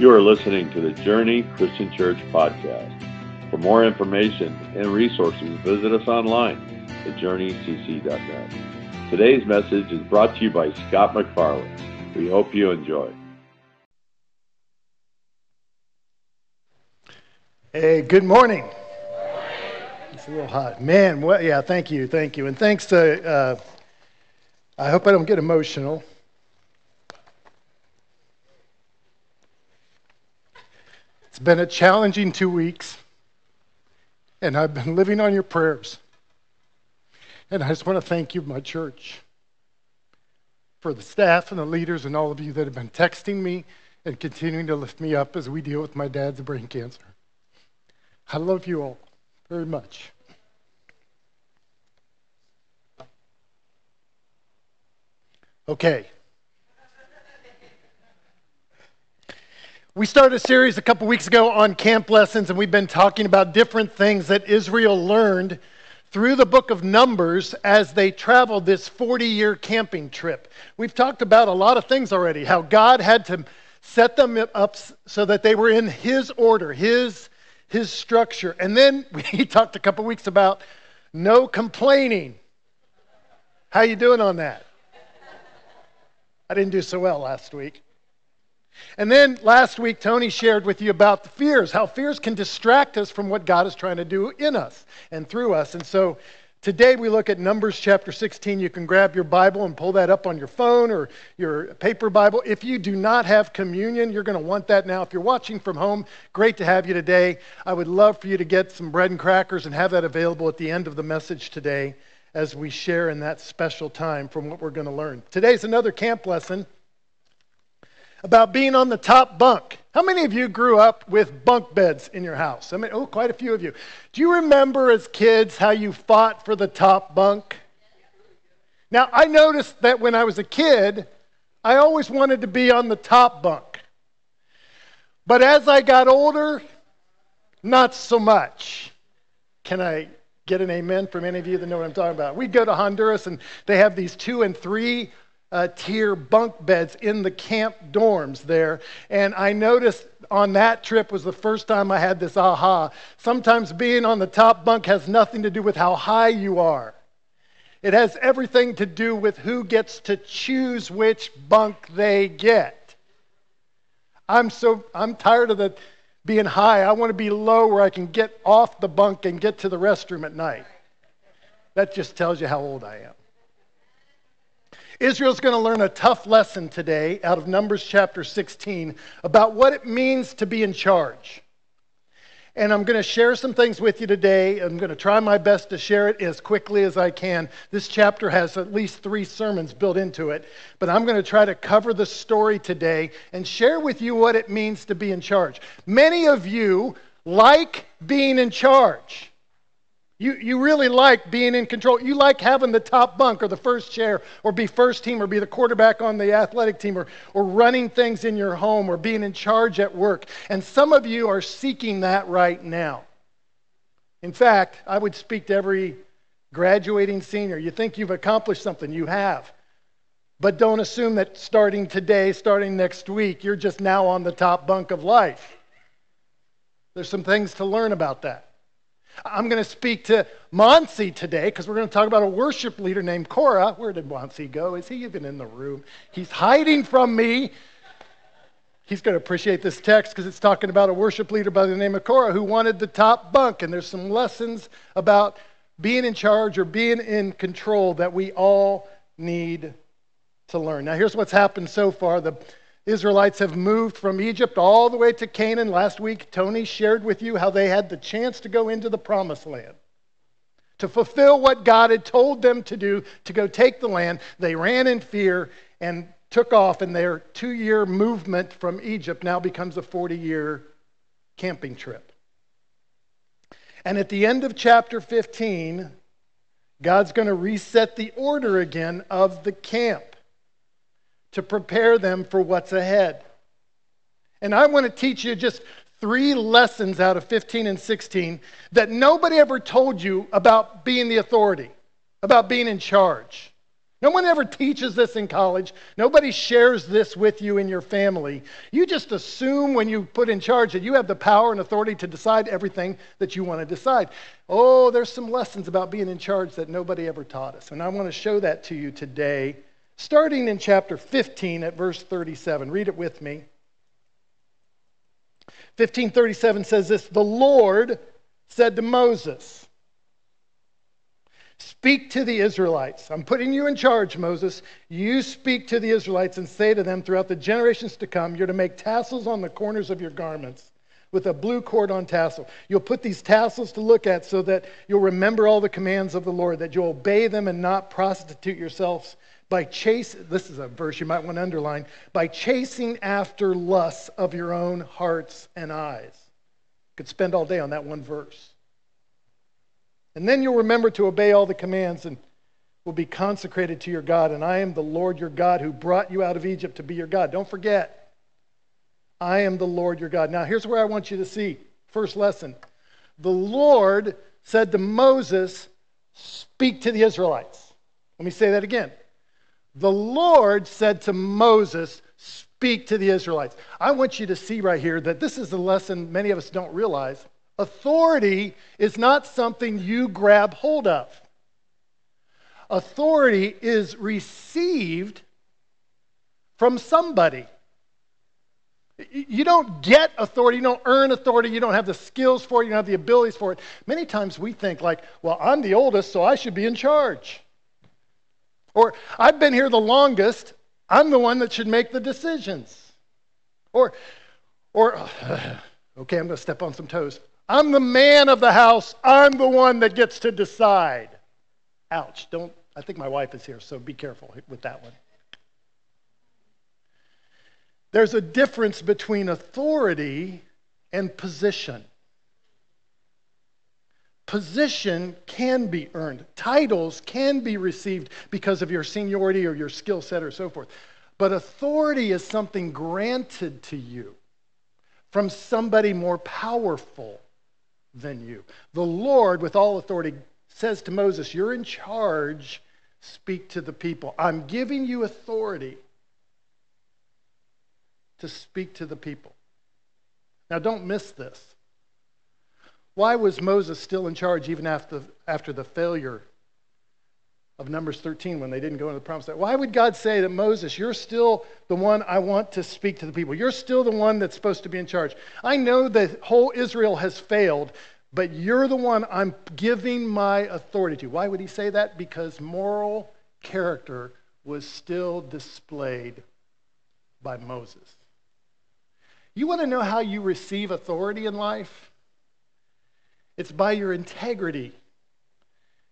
You are listening to the Journey Christian Church podcast. For more information and resources, visit us online at journeycc.net. Today's message is brought to you by Scott McFarland. We hope you enjoy. Hey, good morning. It's a little hot. Man, well, yeah, thank you, thank you. And thanks to, uh, I hope I don't get emotional. It's been a challenging two weeks, and I've been living on your prayers. And I just want to thank you, my church, for the staff and the leaders and all of you that have been texting me and continuing to lift me up as we deal with my dad's brain cancer. I love you all very much. Okay. We started a series a couple weeks ago on camp lessons, and we've been talking about different things that Israel learned through the book of Numbers as they traveled this 40 year camping trip. We've talked about a lot of things already, how God had to set them up so that they were in His order, His, his structure. And then we talked a couple weeks about no complaining. How you doing on that? I didn't do so well last week. And then last week, Tony shared with you about the fears, how fears can distract us from what God is trying to do in us and through us. And so today we look at Numbers chapter 16. You can grab your Bible and pull that up on your phone or your paper Bible. If you do not have communion, you're going to want that now. If you're watching from home, great to have you today. I would love for you to get some bread and crackers and have that available at the end of the message today as we share in that special time from what we're going to learn. Today's another camp lesson about being on the top bunk. How many of you grew up with bunk beds in your house? I mean, oh, quite a few of you. Do you remember as kids how you fought for the top bunk? Now, I noticed that when I was a kid, I always wanted to be on the top bunk. But as I got older, not so much. Can I get an amen from any of you that know what I'm talking about? We'd go to Honduras and they have these two and three uh, tier bunk beds in the camp dorms there. And I noticed on that trip was the first time I had this aha. Sometimes being on the top bunk has nothing to do with how high you are. It has everything to do with who gets to choose which bunk they get. I'm so I'm tired of the being high. I want to be low where I can get off the bunk and get to the restroom at night. That just tells you how old I am. Israel's going to learn a tough lesson today out of Numbers chapter 16 about what it means to be in charge. And I'm going to share some things with you today. I'm going to try my best to share it as quickly as I can. This chapter has at least three sermons built into it, but I'm going to try to cover the story today and share with you what it means to be in charge. Many of you like being in charge. You, you really like being in control. You like having the top bunk or the first chair or be first team or be the quarterback on the athletic team or, or running things in your home or being in charge at work. And some of you are seeking that right now. In fact, I would speak to every graduating senior. You think you've accomplished something, you have. But don't assume that starting today, starting next week, you're just now on the top bunk of life. There's some things to learn about that. I'm going to speak to Monsi today because we're going to talk about a worship leader named Korah. Where did Monsi go? Is he even in the room? He's hiding from me. He's going to appreciate this text because it's talking about a worship leader by the name of Korah who wanted the top bunk. And there's some lessons about being in charge or being in control that we all need to learn. Now, here's what's happened so far. The Israelites have moved from Egypt all the way to Canaan. Last week, Tony shared with you how they had the chance to go into the promised land. To fulfill what God had told them to do, to go take the land, they ran in fear and took off, and their two year movement from Egypt now becomes a 40 year camping trip. And at the end of chapter 15, God's going to reset the order again of the camp to prepare them for what's ahead. And I want to teach you just three lessons out of 15 and 16 that nobody ever told you about being the authority, about being in charge. No one ever teaches this in college. Nobody shares this with you in your family. You just assume when you put in charge that you have the power and authority to decide everything that you want to decide. Oh, there's some lessons about being in charge that nobody ever taught us. And I want to show that to you today, starting in chapter 15 at verse 37. Read it with me. 1537 says this The Lord said to Moses, Speak to the Israelites. I'm putting you in charge, Moses. You speak to the Israelites and say to them throughout the generations to come, you're to make tassels on the corners of your garments with a blue cord on tassel. You'll put these tassels to look at so that you'll remember all the commands of the Lord, that you'll obey them and not prostitute yourselves by chase this is a verse you might want to underline by chasing after lusts of your own hearts and eyes. Could spend all day on that one verse. And then you'll remember to obey all the commands and will be consecrated to your God. And I am the Lord your God who brought you out of Egypt to be your God. Don't forget, I am the Lord your God. Now, here's where I want you to see. First lesson. The Lord said to Moses, Speak to the Israelites. Let me say that again. The Lord said to Moses, Speak to the Israelites. I want you to see right here that this is a lesson many of us don't realize. Authority is not something you grab hold of. Authority is received from somebody. You don't get authority, you don't earn authority, you don't have the skills for it, you don't have the abilities for it. Many times we think, like, well, I'm the oldest, so I should be in charge. Or, I've been here the longest, I'm the one that should make the decisions. Or, or okay, I'm going to step on some toes. I'm the man of the house. I'm the one that gets to decide. Ouch. Don't, I think my wife is here, so be careful with that one. There's a difference between authority and position. Position can be earned, titles can be received because of your seniority or your skill set or so forth. But authority is something granted to you from somebody more powerful than you. The Lord, with all authority, says to Moses, You're in charge. Speak to the people. I'm giving you authority to speak to the people. Now, don't miss this. Why was Moses still in charge even after, after the failure of Numbers 13 when they didn't go into the promised land? Why would God say that Moses, you're still the one I want to speak to the people? You're still the one that's supposed to be in charge. I know that whole Israel has failed, but you're the one I'm giving my authority to. Why would he say that? Because moral character was still displayed by Moses. You want to know how you receive authority in life? It's by your integrity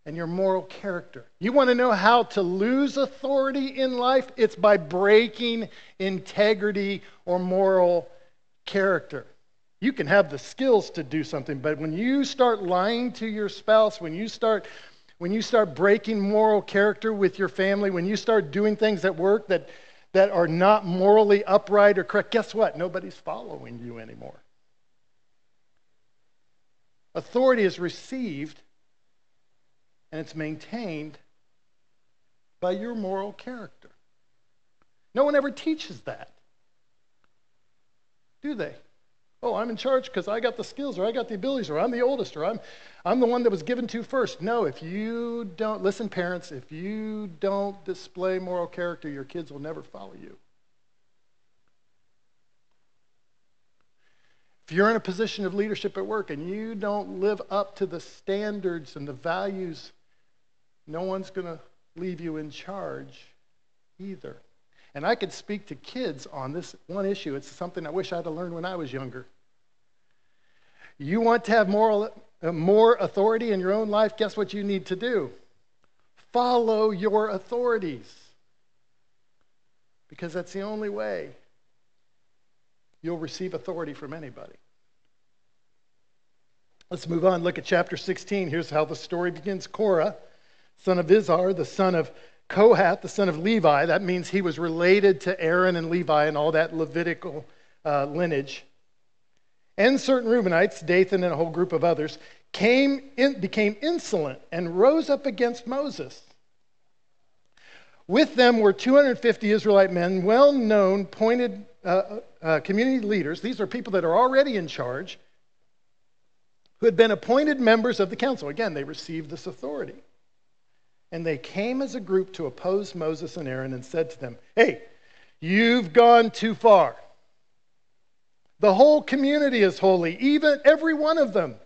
and your moral character. You want to know how to lose authority in life? It's by breaking integrity or moral character. You can have the skills to do something, but when you start lying to your spouse, when you start when you start breaking moral character with your family, when you start doing things at work that, that are not morally upright or correct, guess what? Nobody's following you anymore. Authority is received and it's maintained by your moral character. No one ever teaches that, do they? Oh, I'm in charge because I got the skills or I got the abilities or I'm the oldest or I'm, I'm the one that was given to first. No, if you don't, listen, parents, if you don't display moral character, your kids will never follow you. If you're in a position of leadership at work and you don't live up to the standards and the values, no one's going to leave you in charge either. And I could speak to kids on this one issue. It's something I wish I'd have learned when I was younger. You want to have moral, uh, more authority in your own life? Guess what you need to do? Follow your authorities. Because that's the only way you'll receive authority from anybody. Let's move on. Look at chapter 16. Here's how the story begins Korah, son of Izhar, the son of Kohath, the son of Levi, that means he was related to Aaron and Levi and all that Levitical uh, lineage, and certain Reubenites, Dathan and a whole group of others, came in, became insolent and rose up against Moses. With them were 250 Israelite men, well known, pointed uh, uh, community leaders. These are people that are already in charge, who had been appointed members of the council. Again, they received this authority. And they came as a group to oppose Moses and Aaron and said to them, Hey, you've gone too far. The whole community is holy, even every one of them.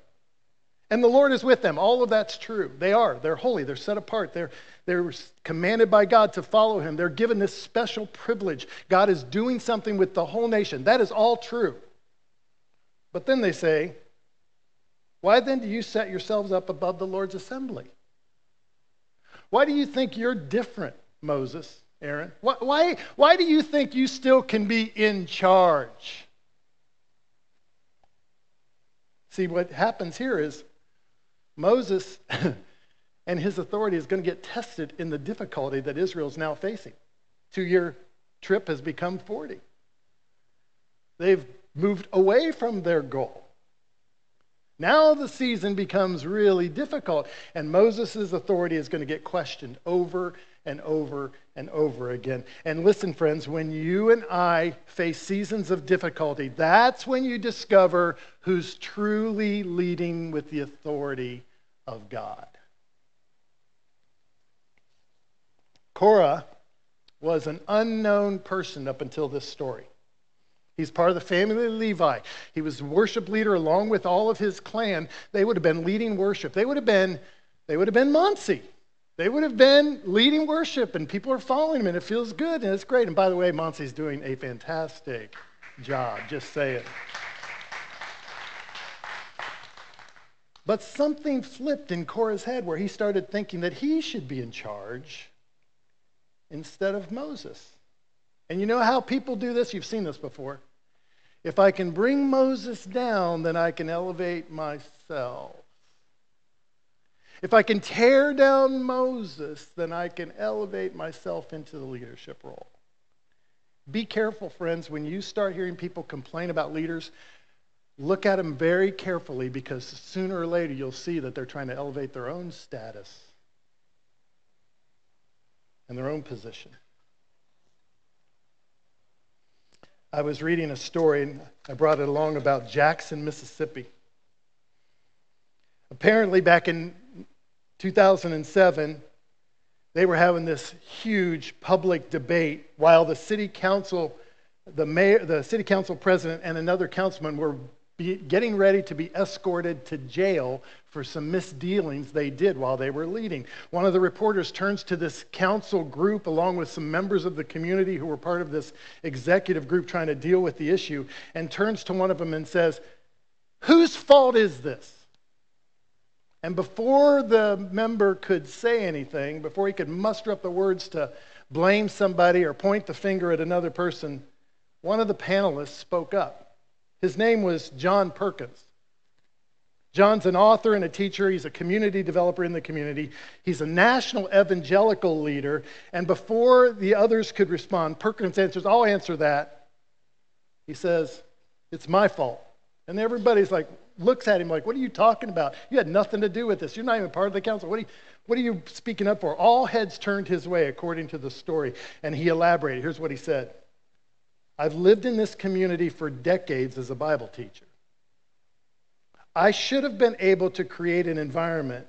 And the Lord is with them. All of that's true. They are. They're holy. They're set apart. They're, they're commanded by God to follow Him. They're given this special privilege. God is doing something with the whole nation. That is all true. But then they say, Why then do you set yourselves up above the Lord's assembly? Why do you think you're different, Moses, Aaron? Why, why, why do you think you still can be in charge? See, what happens here is Moses and his authority is going to get tested in the difficulty that Israel is now facing. Two year trip has become 40. They've moved away from their goal. Now the season becomes really difficult, and Moses' authority is going to get questioned over and over and over again. And listen, friends, when you and I face seasons of difficulty, that's when you discover who's truly leading with the authority of God. Korah was an unknown person up until this story. He's part of the family of Levi. He was worship leader along with all of his clan. They would have been leading worship. They would have been, they would have been Monsey. They would have been leading worship, and people are following him, and it feels good, and it's great. And by the way, Monsey's doing a fantastic job. Just say it. But something flipped in Korah's head where he started thinking that he should be in charge instead of Moses. And you know how people do this? You've seen this before. If I can bring Moses down, then I can elevate myself. If I can tear down Moses, then I can elevate myself into the leadership role. Be careful, friends, when you start hearing people complain about leaders, Look at them very carefully because sooner or later you'll see that they're trying to elevate their own status and their own position. I was reading a story, and I brought it along about Jackson, Mississippi. Apparently, back in 2007, they were having this huge public debate while the city council, the mayor, the city council president, and another councilman were getting ready to be escorted to jail for some misdealings they did while they were leading. One of the reporters turns to this council group, along with some members of the community who were part of this executive group trying to deal with the issue, and turns to one of them and says, Whose fault is this? And before the member could say anything, before he could muster up the words to blame somebody or point the finger at another person, one of the panelists spoke up. His name was John Perkins. John's an author and a teacher. He's a community developer in the community. He's a national evangelical leader. And before the others could respond, Perkins answers, I'll answer that. He says, It's my fault. And everybody's like, looks at him like, What are you talking about? You had nothing to do with this. You're not even part of the council. What are you, what are you speaking up for? All heads turned his way, according to the story. And he elaborated. Here's what he said I've lived in this community for decades as a Bible teacher. I should have been able to create an environment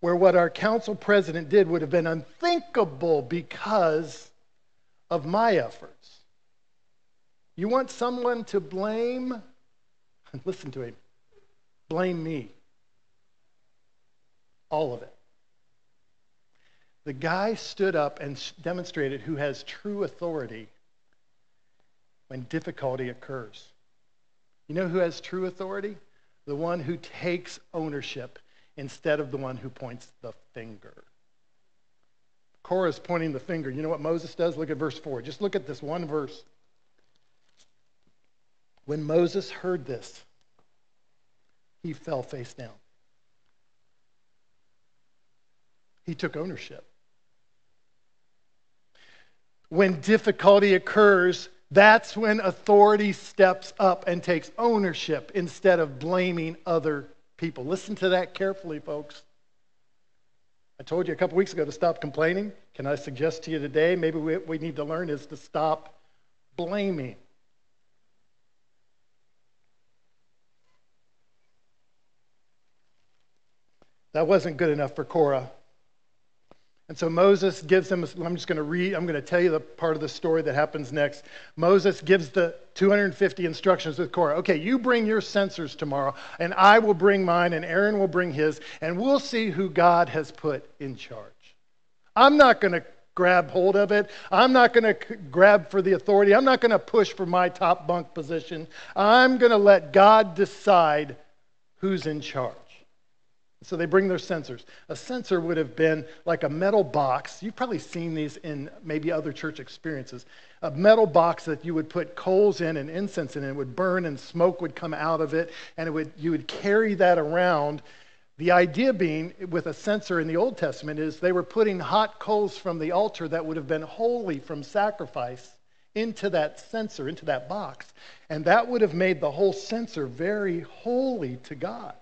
where what our council president did would have been unthinkable because of my efforts. You want someone to blame? Listen to him. Blame me. All of it. The guy stood up and demonstrated who has true authority when difficulty occurs. You know who has true authority? The one who takes ownership instead of the one who points the finger. Korah is pointing the finger. You know what Moses does? Look at verse 4. Just look at this one verse. When Moses heard this, he fell face down. He took ownership. When difficulty occurs, that's when authority steps up and takes ownership instead of blaming other people. Listen to that carefully, folks. I told you a couple weeks ago to stop complaining. can I suggest to you today, maybe what we need to learn is to stop blaming. That wasn't good enough for Korah. And so Moses gives them, I'm just going to read, I'm going to tell you the part of the story that happens next. Moses gives the 250 instructions with Korah. Okay, you bring your censers tomorrow, and I will bring mine, and Aaron will bring his, and we'll see who God has put in charge. I'm not going to grab hold of it. I'm not going to grab for the authority. I'm not going to push for my top bunk position. I'm going to let God decide who's in charge. So they bring their censers. A censer would have been like a metal box. You've probably seen these in maybe other church experiences. A metal box that you would put coals in and incense in, and it would burn and smoke would come out of it, and it would, you would carry that around. The idea being with a censer in the Old Testament is they were putting hot coals from the altar that would have been holy from sacrifice into that censer, into that box. And that would have made the whole censer very holy to God.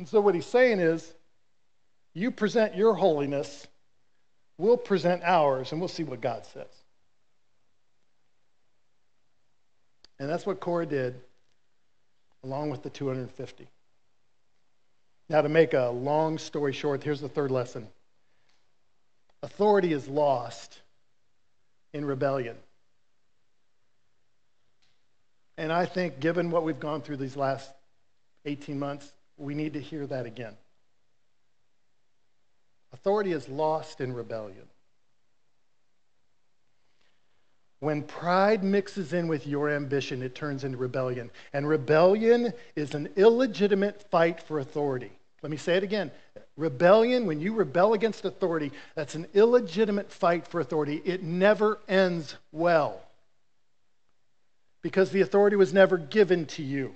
And so what he's saying is, you present your holiness, we'll present ours, and we'll see what God says. And that's what Korah did, along with the 250. Now, to make a long story short, here's the third lesson authority is lost in rebellion. And I think, given what we've gone through these last 18 months, we need to hear that again. Authority is lost in rebellion. When pride mixes in with your ambition, it turns into rebellion. And rebellion is an illegitimate fight for authority. Let me say it again. Rebellion, when you rebel against authority, that's an illegitimate fight for authority. It never ends well because the authority was never given to you.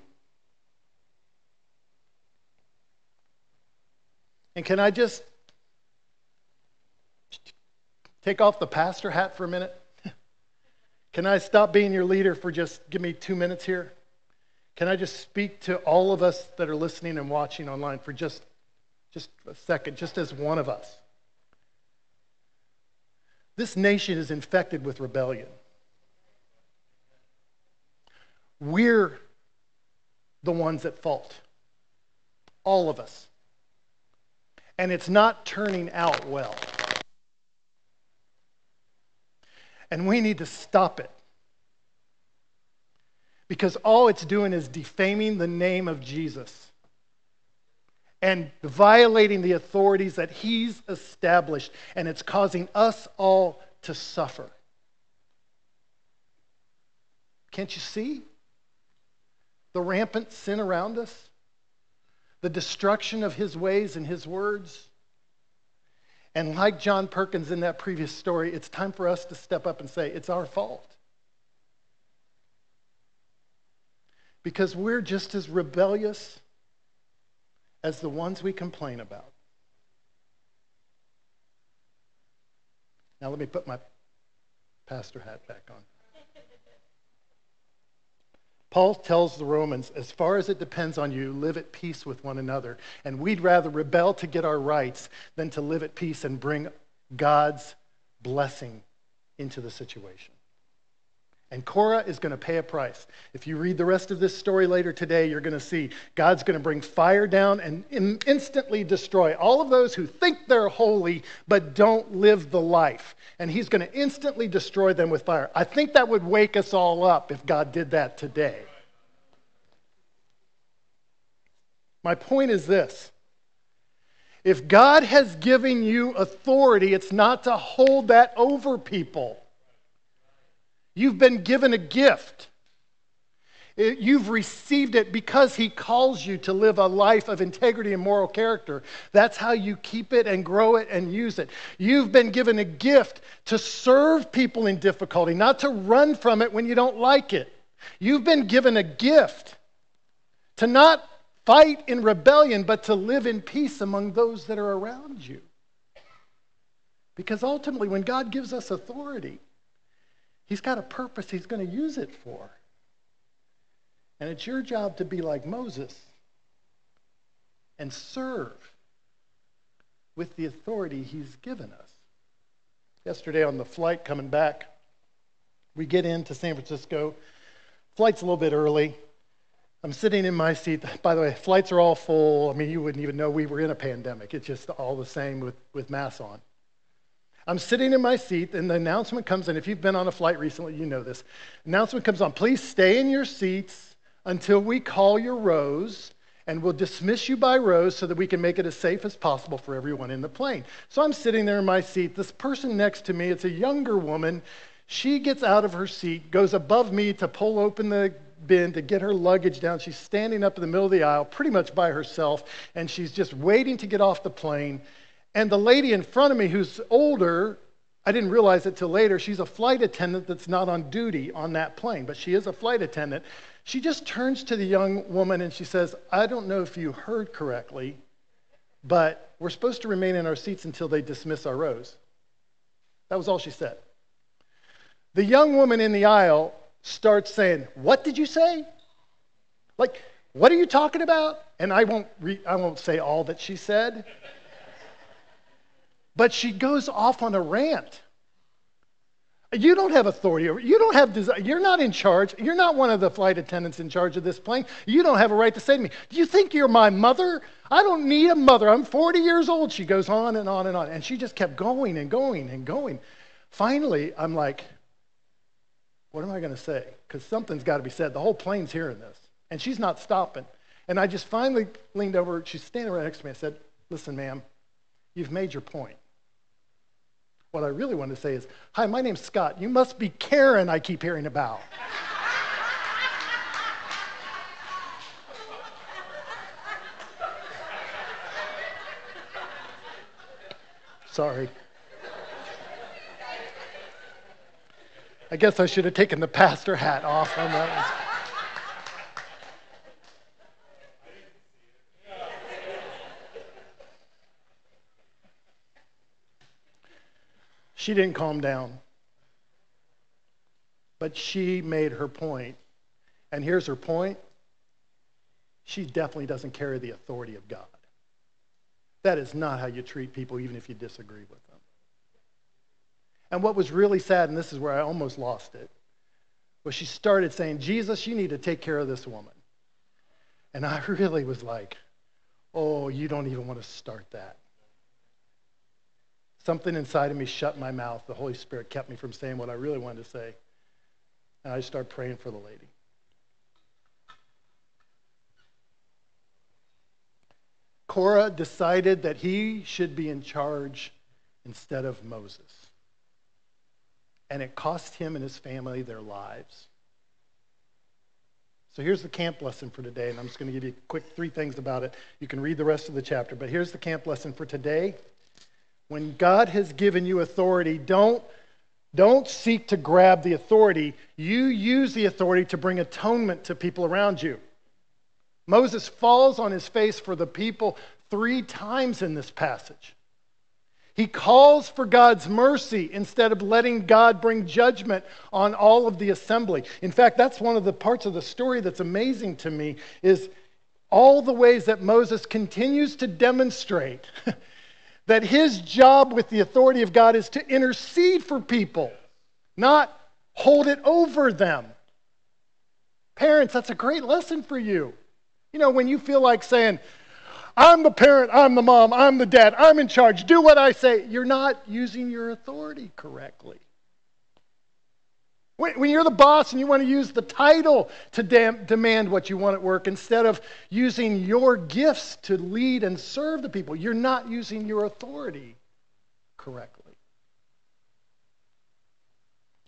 And can I just take off the pastor hat for a minute? Can I stop being your leader for just give me two minutes here? Can I just speak to all of us that are listening and watching online for just, just a second, just as one of us? This nation is infected with rebellion. We're the ones at fault. All of us and it's not turning out well. And we need to stop it. Because all it's doing is defaming the name of Jesus and violating the authorities that he's established, and it's causing us all to suffer. Can't you see the rampant sin around us? The destruction of his ways and his words. And like John Perkins in that previous story, it's time for us to step up and say, it's our fault. Because we're just as rebellious as the ones we complain about. Now, let me put my pastor hat back on. Paul tells the Romans, as far as it depends on you, live at peace with one another. And we'd rather rebel to get our rights than to live at peace and bring God's blessing into the situation. And Korah is going to pay a price. If you read the rest of this story later today, you're going to see God's going to bring fire down and instantly destroy all of those who think they're holy but don't live the life. And he's going to instantly destroy them with fire. I think that would wake us all up if God did that today. My point is this if God has given you authority, it's not to hold that over people. You've been given a gift. Uh, you've received it because He calls you to live a life of integrity and moral character. That's how you keep it and grow it and use it. You've been given a gift to serve people in difficulty, not to run from it when you don't like it. You've been given a gift to not fight in rebellion, but to live in peace among those that are around you. Because ultimately, when God gives us authority, He's got a purpose he's going to use it for. And it's your job to be like Moses and serve with the authority he's given us. Yesterday on the flight coming back, we get into San Francisco. Flight's a little bit early. I'm sitting in my seat. By the way, flights are all full. I mean, you wouldn't even know we were in a pandemic. It's just all the same with, with masks on. I'm sitting in my seat, and the announcement comes in. If you've been on a flight recently, you know this. Announcement comes on. Please stay in your seats until we call your rows, and we'll dismiss you by rows so that we can make it as safe as possible for everyone in the plane. So I'm sitting there in my seat. This person next to me, it's a younger woman. She gets out of her seat, goes above me to pull open the bin to get her luggage down. She's standing up in the middle of the aisle, pretty much by herself, and she's just waiting to get off the plane. And the lady in front of me, who's older, I didn't realize it till later, she's a flight attendant that's not on duty on that plane, but she is a flight attendant. She just turns to the young woman and she says, I don't know if you heard correctly, but we're supposed to remain in our seats until they dismiss our rows. That was all she said. The young woman in the aisle starts saying, What did you say? Like, what are you talking about? And I won't, re- I won't say all that she said. But she goes off on a rant. You don't have authority over you don't have desire. You're not in charge. You're not one of the flight attendants in charge of this plane. You don't have a right to say to me, Do you think you're my mother? I don't need a mother. I'm 40 years old. She goes on and on and on. And she just kept going and going and going. Finally, I'm like, What am I going to say? Because something's got to be said. The whole plane's hearing this. And she's not stopping. And I just finally leaned over. She's standing right next to me. I said, Listen, ma'am, you've made your point. What I really want to say is, Hi, my name's Scott. You must be Karen I keep hearing about. Sorry. I guess I should have taken the pastor hat off on that one. She didn't calm down. But she made her point. And here's her point she definitely doesn't carry the authority of God. That is not how you treat people, even if you disagree with them. And what was really sad, and this is where I almost lost it, was she started saying, Jesus, you need to take care of this woman. And I really was like, oh, you don't even want to start that. Something inside of me shut my mouth. The Holy Spirit kept me from saying what I really wanted to say. And I started praying for the lady. Korah decided that he should be in charge instead of Moses. And it cost him and his family their lives. So here's the camp lesson for today, and I'm just going to give you quick three things about it. You can read the rest of the chapter, but here's the camp lesson for today. When God has given you authority, don't, don't seek to grab the authority. You use the authority to bring atonement to people around you. Moses falls on his face for the people three times in this passage. He calls for God's mercy instead of letting God bring judgment on all of the assembly. In fact, that's one of the parts of the story that's amazing to me is all the ways that Moses continues to demonstrate that his job with the authority of God is to intercede for people, not hold it over them. Parents, that's a great lesson for you. You know, when you feel like saying, I'm the parent, I'm the mom, I'm the dad, I'm in charge, do what I say, you're not using your authority correctly. When, you're the boss and you want to use the title to dam- demand what you want at work instead of using your gifts to lead and serve the people, you're not using your authority correctly.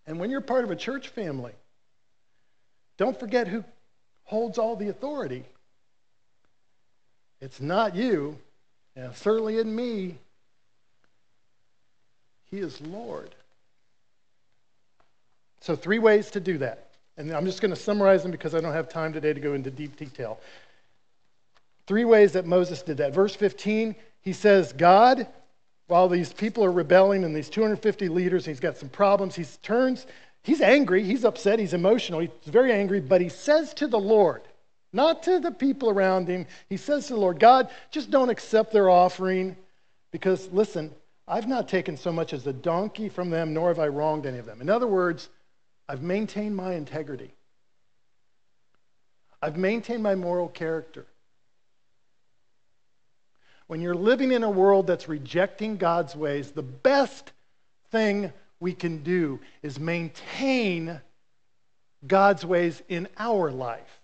And when you're part of a church family, don't forget who holds all the authority. It's not you, and certainly in me. He is Lord. So, three ways to do that. And I'm just going to summarize them because I don't have time today to go into deep detail. Three ways that Moses did that. Verse 15, he says, God, while these people are rebelling and these 250 leaders, he's got some problems, he turns, he's angry, he's upset, he's emotional, he's very angry, but he says to the Lord, not to the people around him, he says to the Lord, God, just don't accept their offering because, listen, I've not taken so much as a donkey from them, nor have I wronged any of them. In other words, I've maintained my integrity. I've maintained my moral character. When you're living in a world that's rejecting God's ways, the best thing we can do is maintain God's ways in our life.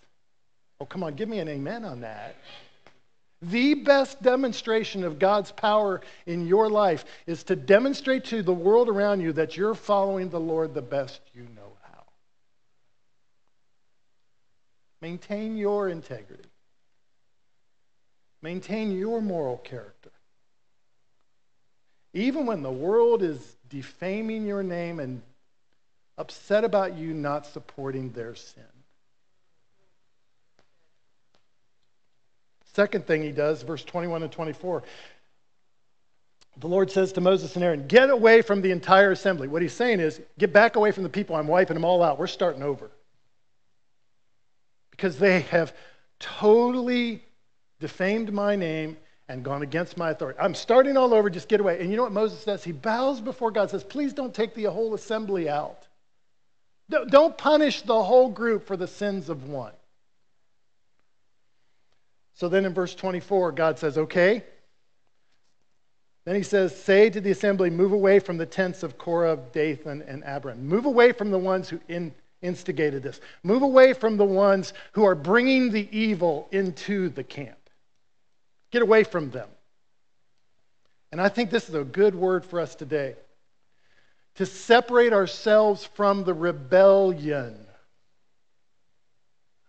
Oh, come on, give me an amen on that. The best demonstration of God's power in your life is to demonstrate to the world around you that you're following the Lord the best you know how. Maintain your integrity, maintain your moral character. Even when the world is defaming your name and upset about you not supporting their sin. Second thing he does, verse 21 and 24. The Lord says to Moses and Aaron, Get away from the entire assembly. What he's saying is, Get back away from the people. I'm wiping them all out. We're starting over. Because they have totally defamed my name and gone against my authority. I'm starting all over. Just get away. And you know what Moses does? He bows before God, says, Please don't take the whole assembly out. Don't punish the whole group for the sins of one. So then in verse 24, God says, Okay. Then he says, Say to the assembly, move away from the tents of Korah, Dathan, and Abiram. Move away from the ones who in, instigated this. Move away from the ones who are bringing the evil into the camp. Get away from them. And I think this is a good word for us today to separate ourselves from the rebellion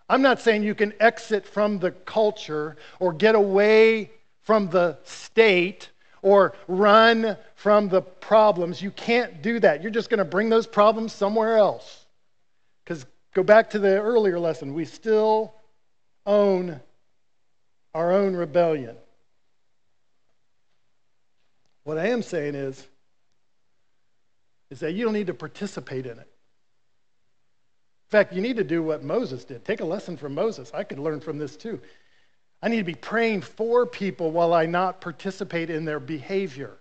I'm not saying you can exit from the culture or get away from the state or run from the problems. You can't do that. You're just going to bring those problems somewhere else. Go back to the earlier lesson, we still own our own rebellion. What I am saying is, is that you don't need to participate in it In fact, you need to do what Moses did. Take a lesson from Moses. I could learn from this too. I need to be praying for people while I not participate in their behavior.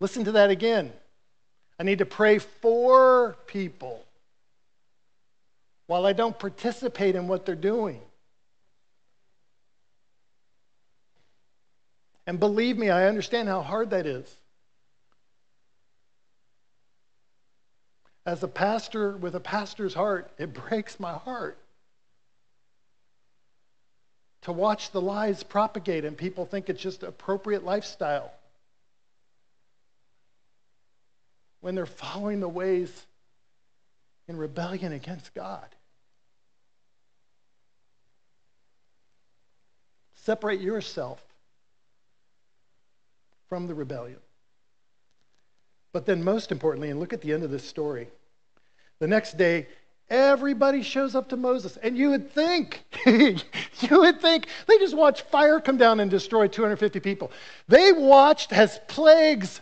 Listen to that again. I need to pray for people while I don't participate in what they're doing. And believe me, I understand how hard that is. As a pastor with a pastor's heart, it breaks my heart to watch the lies propagate and people think it's just appropriate lifestyle when they're following the ways in rebellion against God. Separate yourself from the rebellion. But then, most importantly, and look at the end of this story, the next day, everybody shows up to Moses. And you would think, you would think, they just watched fire come down and destroy 250 people. They watched as plagues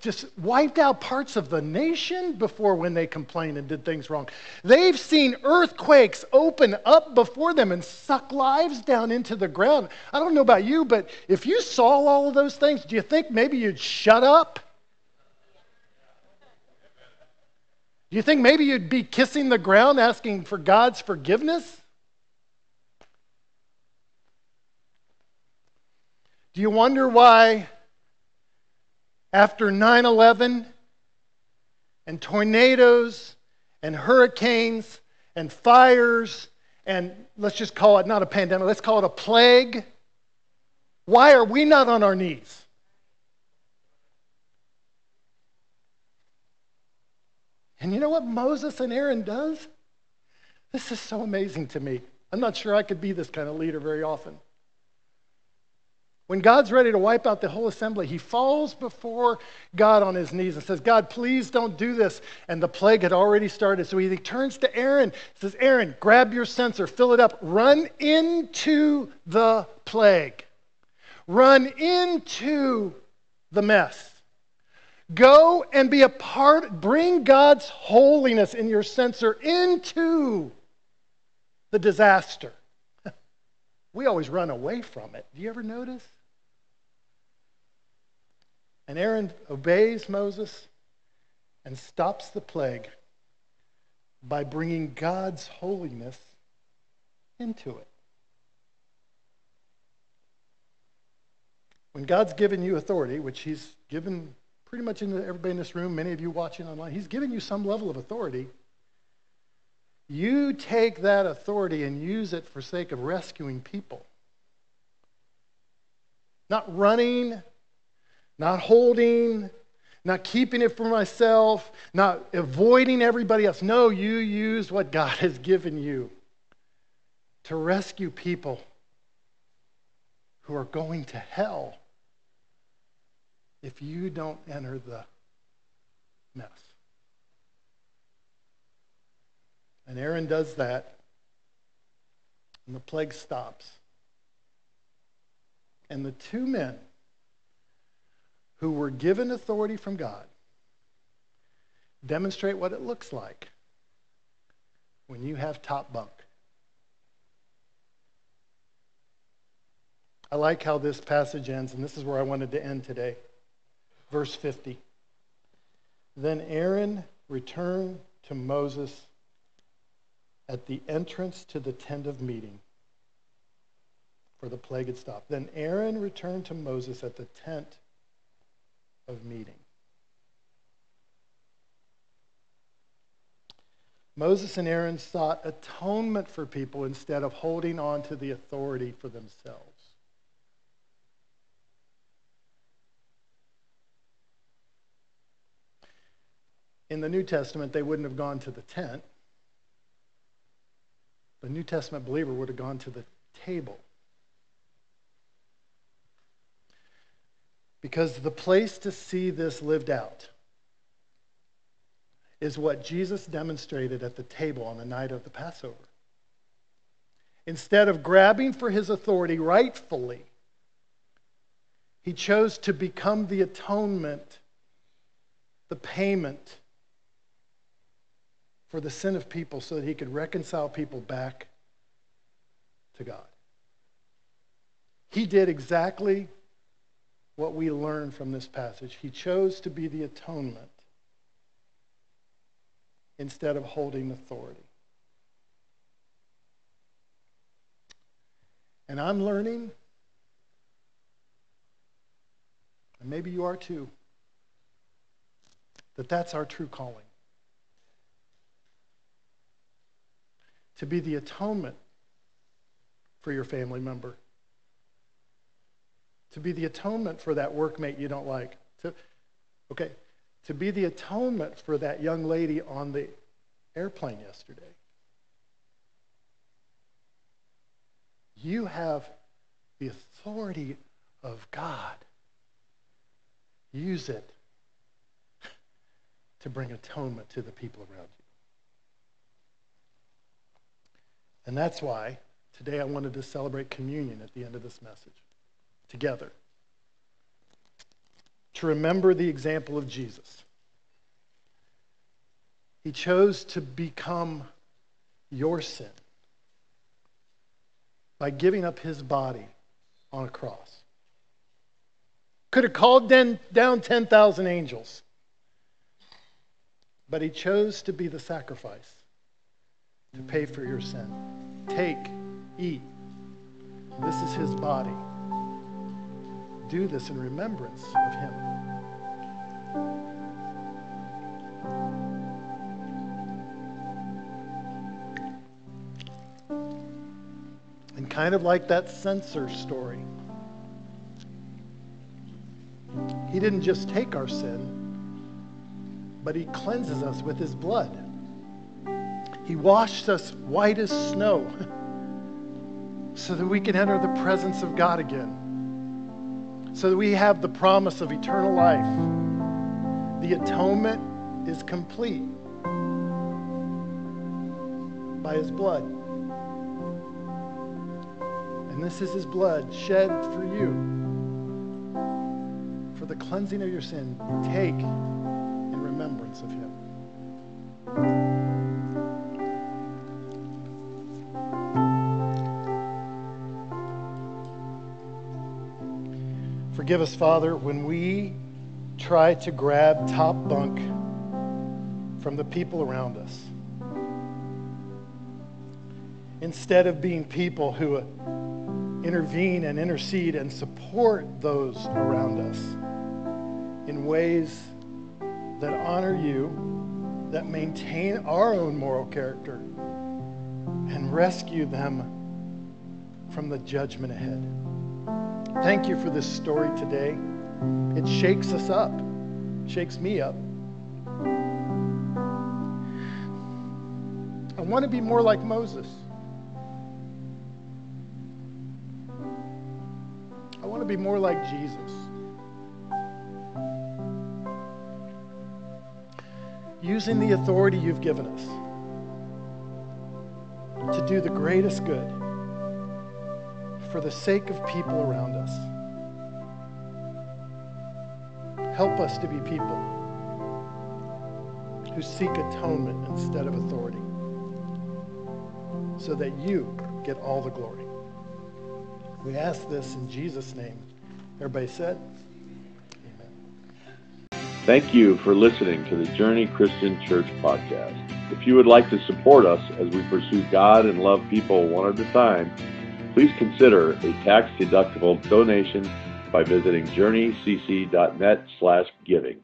just wiped out parts of the nation before when they complained and did things wrong. They've seen earthquakes open up before them and suck lives down into the ground. I don't know about you, but if you saw all of those things, do you think maybe you'd shut up? Do you think maybe you'd be kissing the ground asking for God's forgiveness? Do you wonder why, after 9 11 and tornadoes and hurricanes and fires, and let's just call it not a pandemic, let's call it a plague, why are we not on our knees? And you know what Moses and Aaron does? This is so amazing to me. I'm not sure I could be this kind of leader very often. When God's ready to wipe out the whole assembly, he falls before God on his knees and says, God, please don't do this. And the plague had already started. So he turns to Aaron, says, Aaron, grab your censer, fill it up, run into the plague, run into the mess. Go and be a part, bring God's holiness in your censer into the disaster. We always run away from it. Do you ever notice? And Aaron obeys Moses and stops the plague by bringing God's holiness into it. When God's given you authority, which He's given pretty much into everybody in this room, many of you watching online, He's given you some level of authority. You take that authority and use it for sake of rescuing people. Not running, not holding, not keeping it for myself, not avoiding everybody else. No, you use what God has given you to rescue people who are going to hell if you don't enter the mess. And Aaron does that, and the plague stops. And the two men who were given authority from God demonstrate what it looks like when you have top bunk. I like how this passage ends, and this is where I wanted to end today. Verse 50. Then Aaron returned to Moses at the entrance to the tent of meeting, for the plague had stopped. Then Aaron returned to Moses at the tent of meeting. Moses and Aaron sought atonement for people instead of holding on to the authority for themselves. In the New Testament, they wouldn't have gone to the tent. The New Testament believer would have gone to the table. Because the place to see this lived out is what Jesus demonstrated at the table on the night of the Passover. Instead of grabbing for his authority rightfully, he chose to become the atonement, the payment for the sin of people so that he could reconcile people back to God. He did exactly what we learn from this passage. He chose to be the atonement instead of holding authority. And I'm learning, and maybe you are too, that that's our true calling. To be the atonement for your family member to be the atonement for that workmate you don't like. To, okay, to be the atonement for that young lady on the airplane yesterday. You have the authority of God. Use it to bring atonement to the people around you. And that's why today I wanted to celebrate communion at the end of this message together to remember the example of Jesus. He chose to become your sin by giving up his body on a cross. Could have called down 10,000 angels, but he chose to be the sacrifice to pay for your sin. Take, eat. This is his body do this in remembrance of him. And kind of like that censer story, he didn't just take our sin, but he cleanses us with his blood. He washed us white as snow so that we can enter the presence of God again so that we have the promise of eternal life. The atonement is complete by his blood. And this is his blood shed for you for the cleansing of your sin. Take in remembrance of him. Forgive us, Father, when we try to grab top bunk from the people around us. Instead of being people who uh, intervene and intercede and support those around us in ways that honor you, that maintain our own moral character, and rescue them from the judgment ahead. Thank you for this story today. It shakes us up, shakes me up. I want to be more like Moses. I want to be more like Jesus. Using the authority you've given us to do the greatest good for the sake of people around us. Help us to be people who seek atonement instead of authority so that you get all the glory. We ask this in Jesus' name. Everybody said, Amen. Thank you for listening to the Journey Christian Church podcast. If you would like to support us as we pursue God and love people one at a time, please consider a tax-deductible donation by visiting journeycc.net slash giving.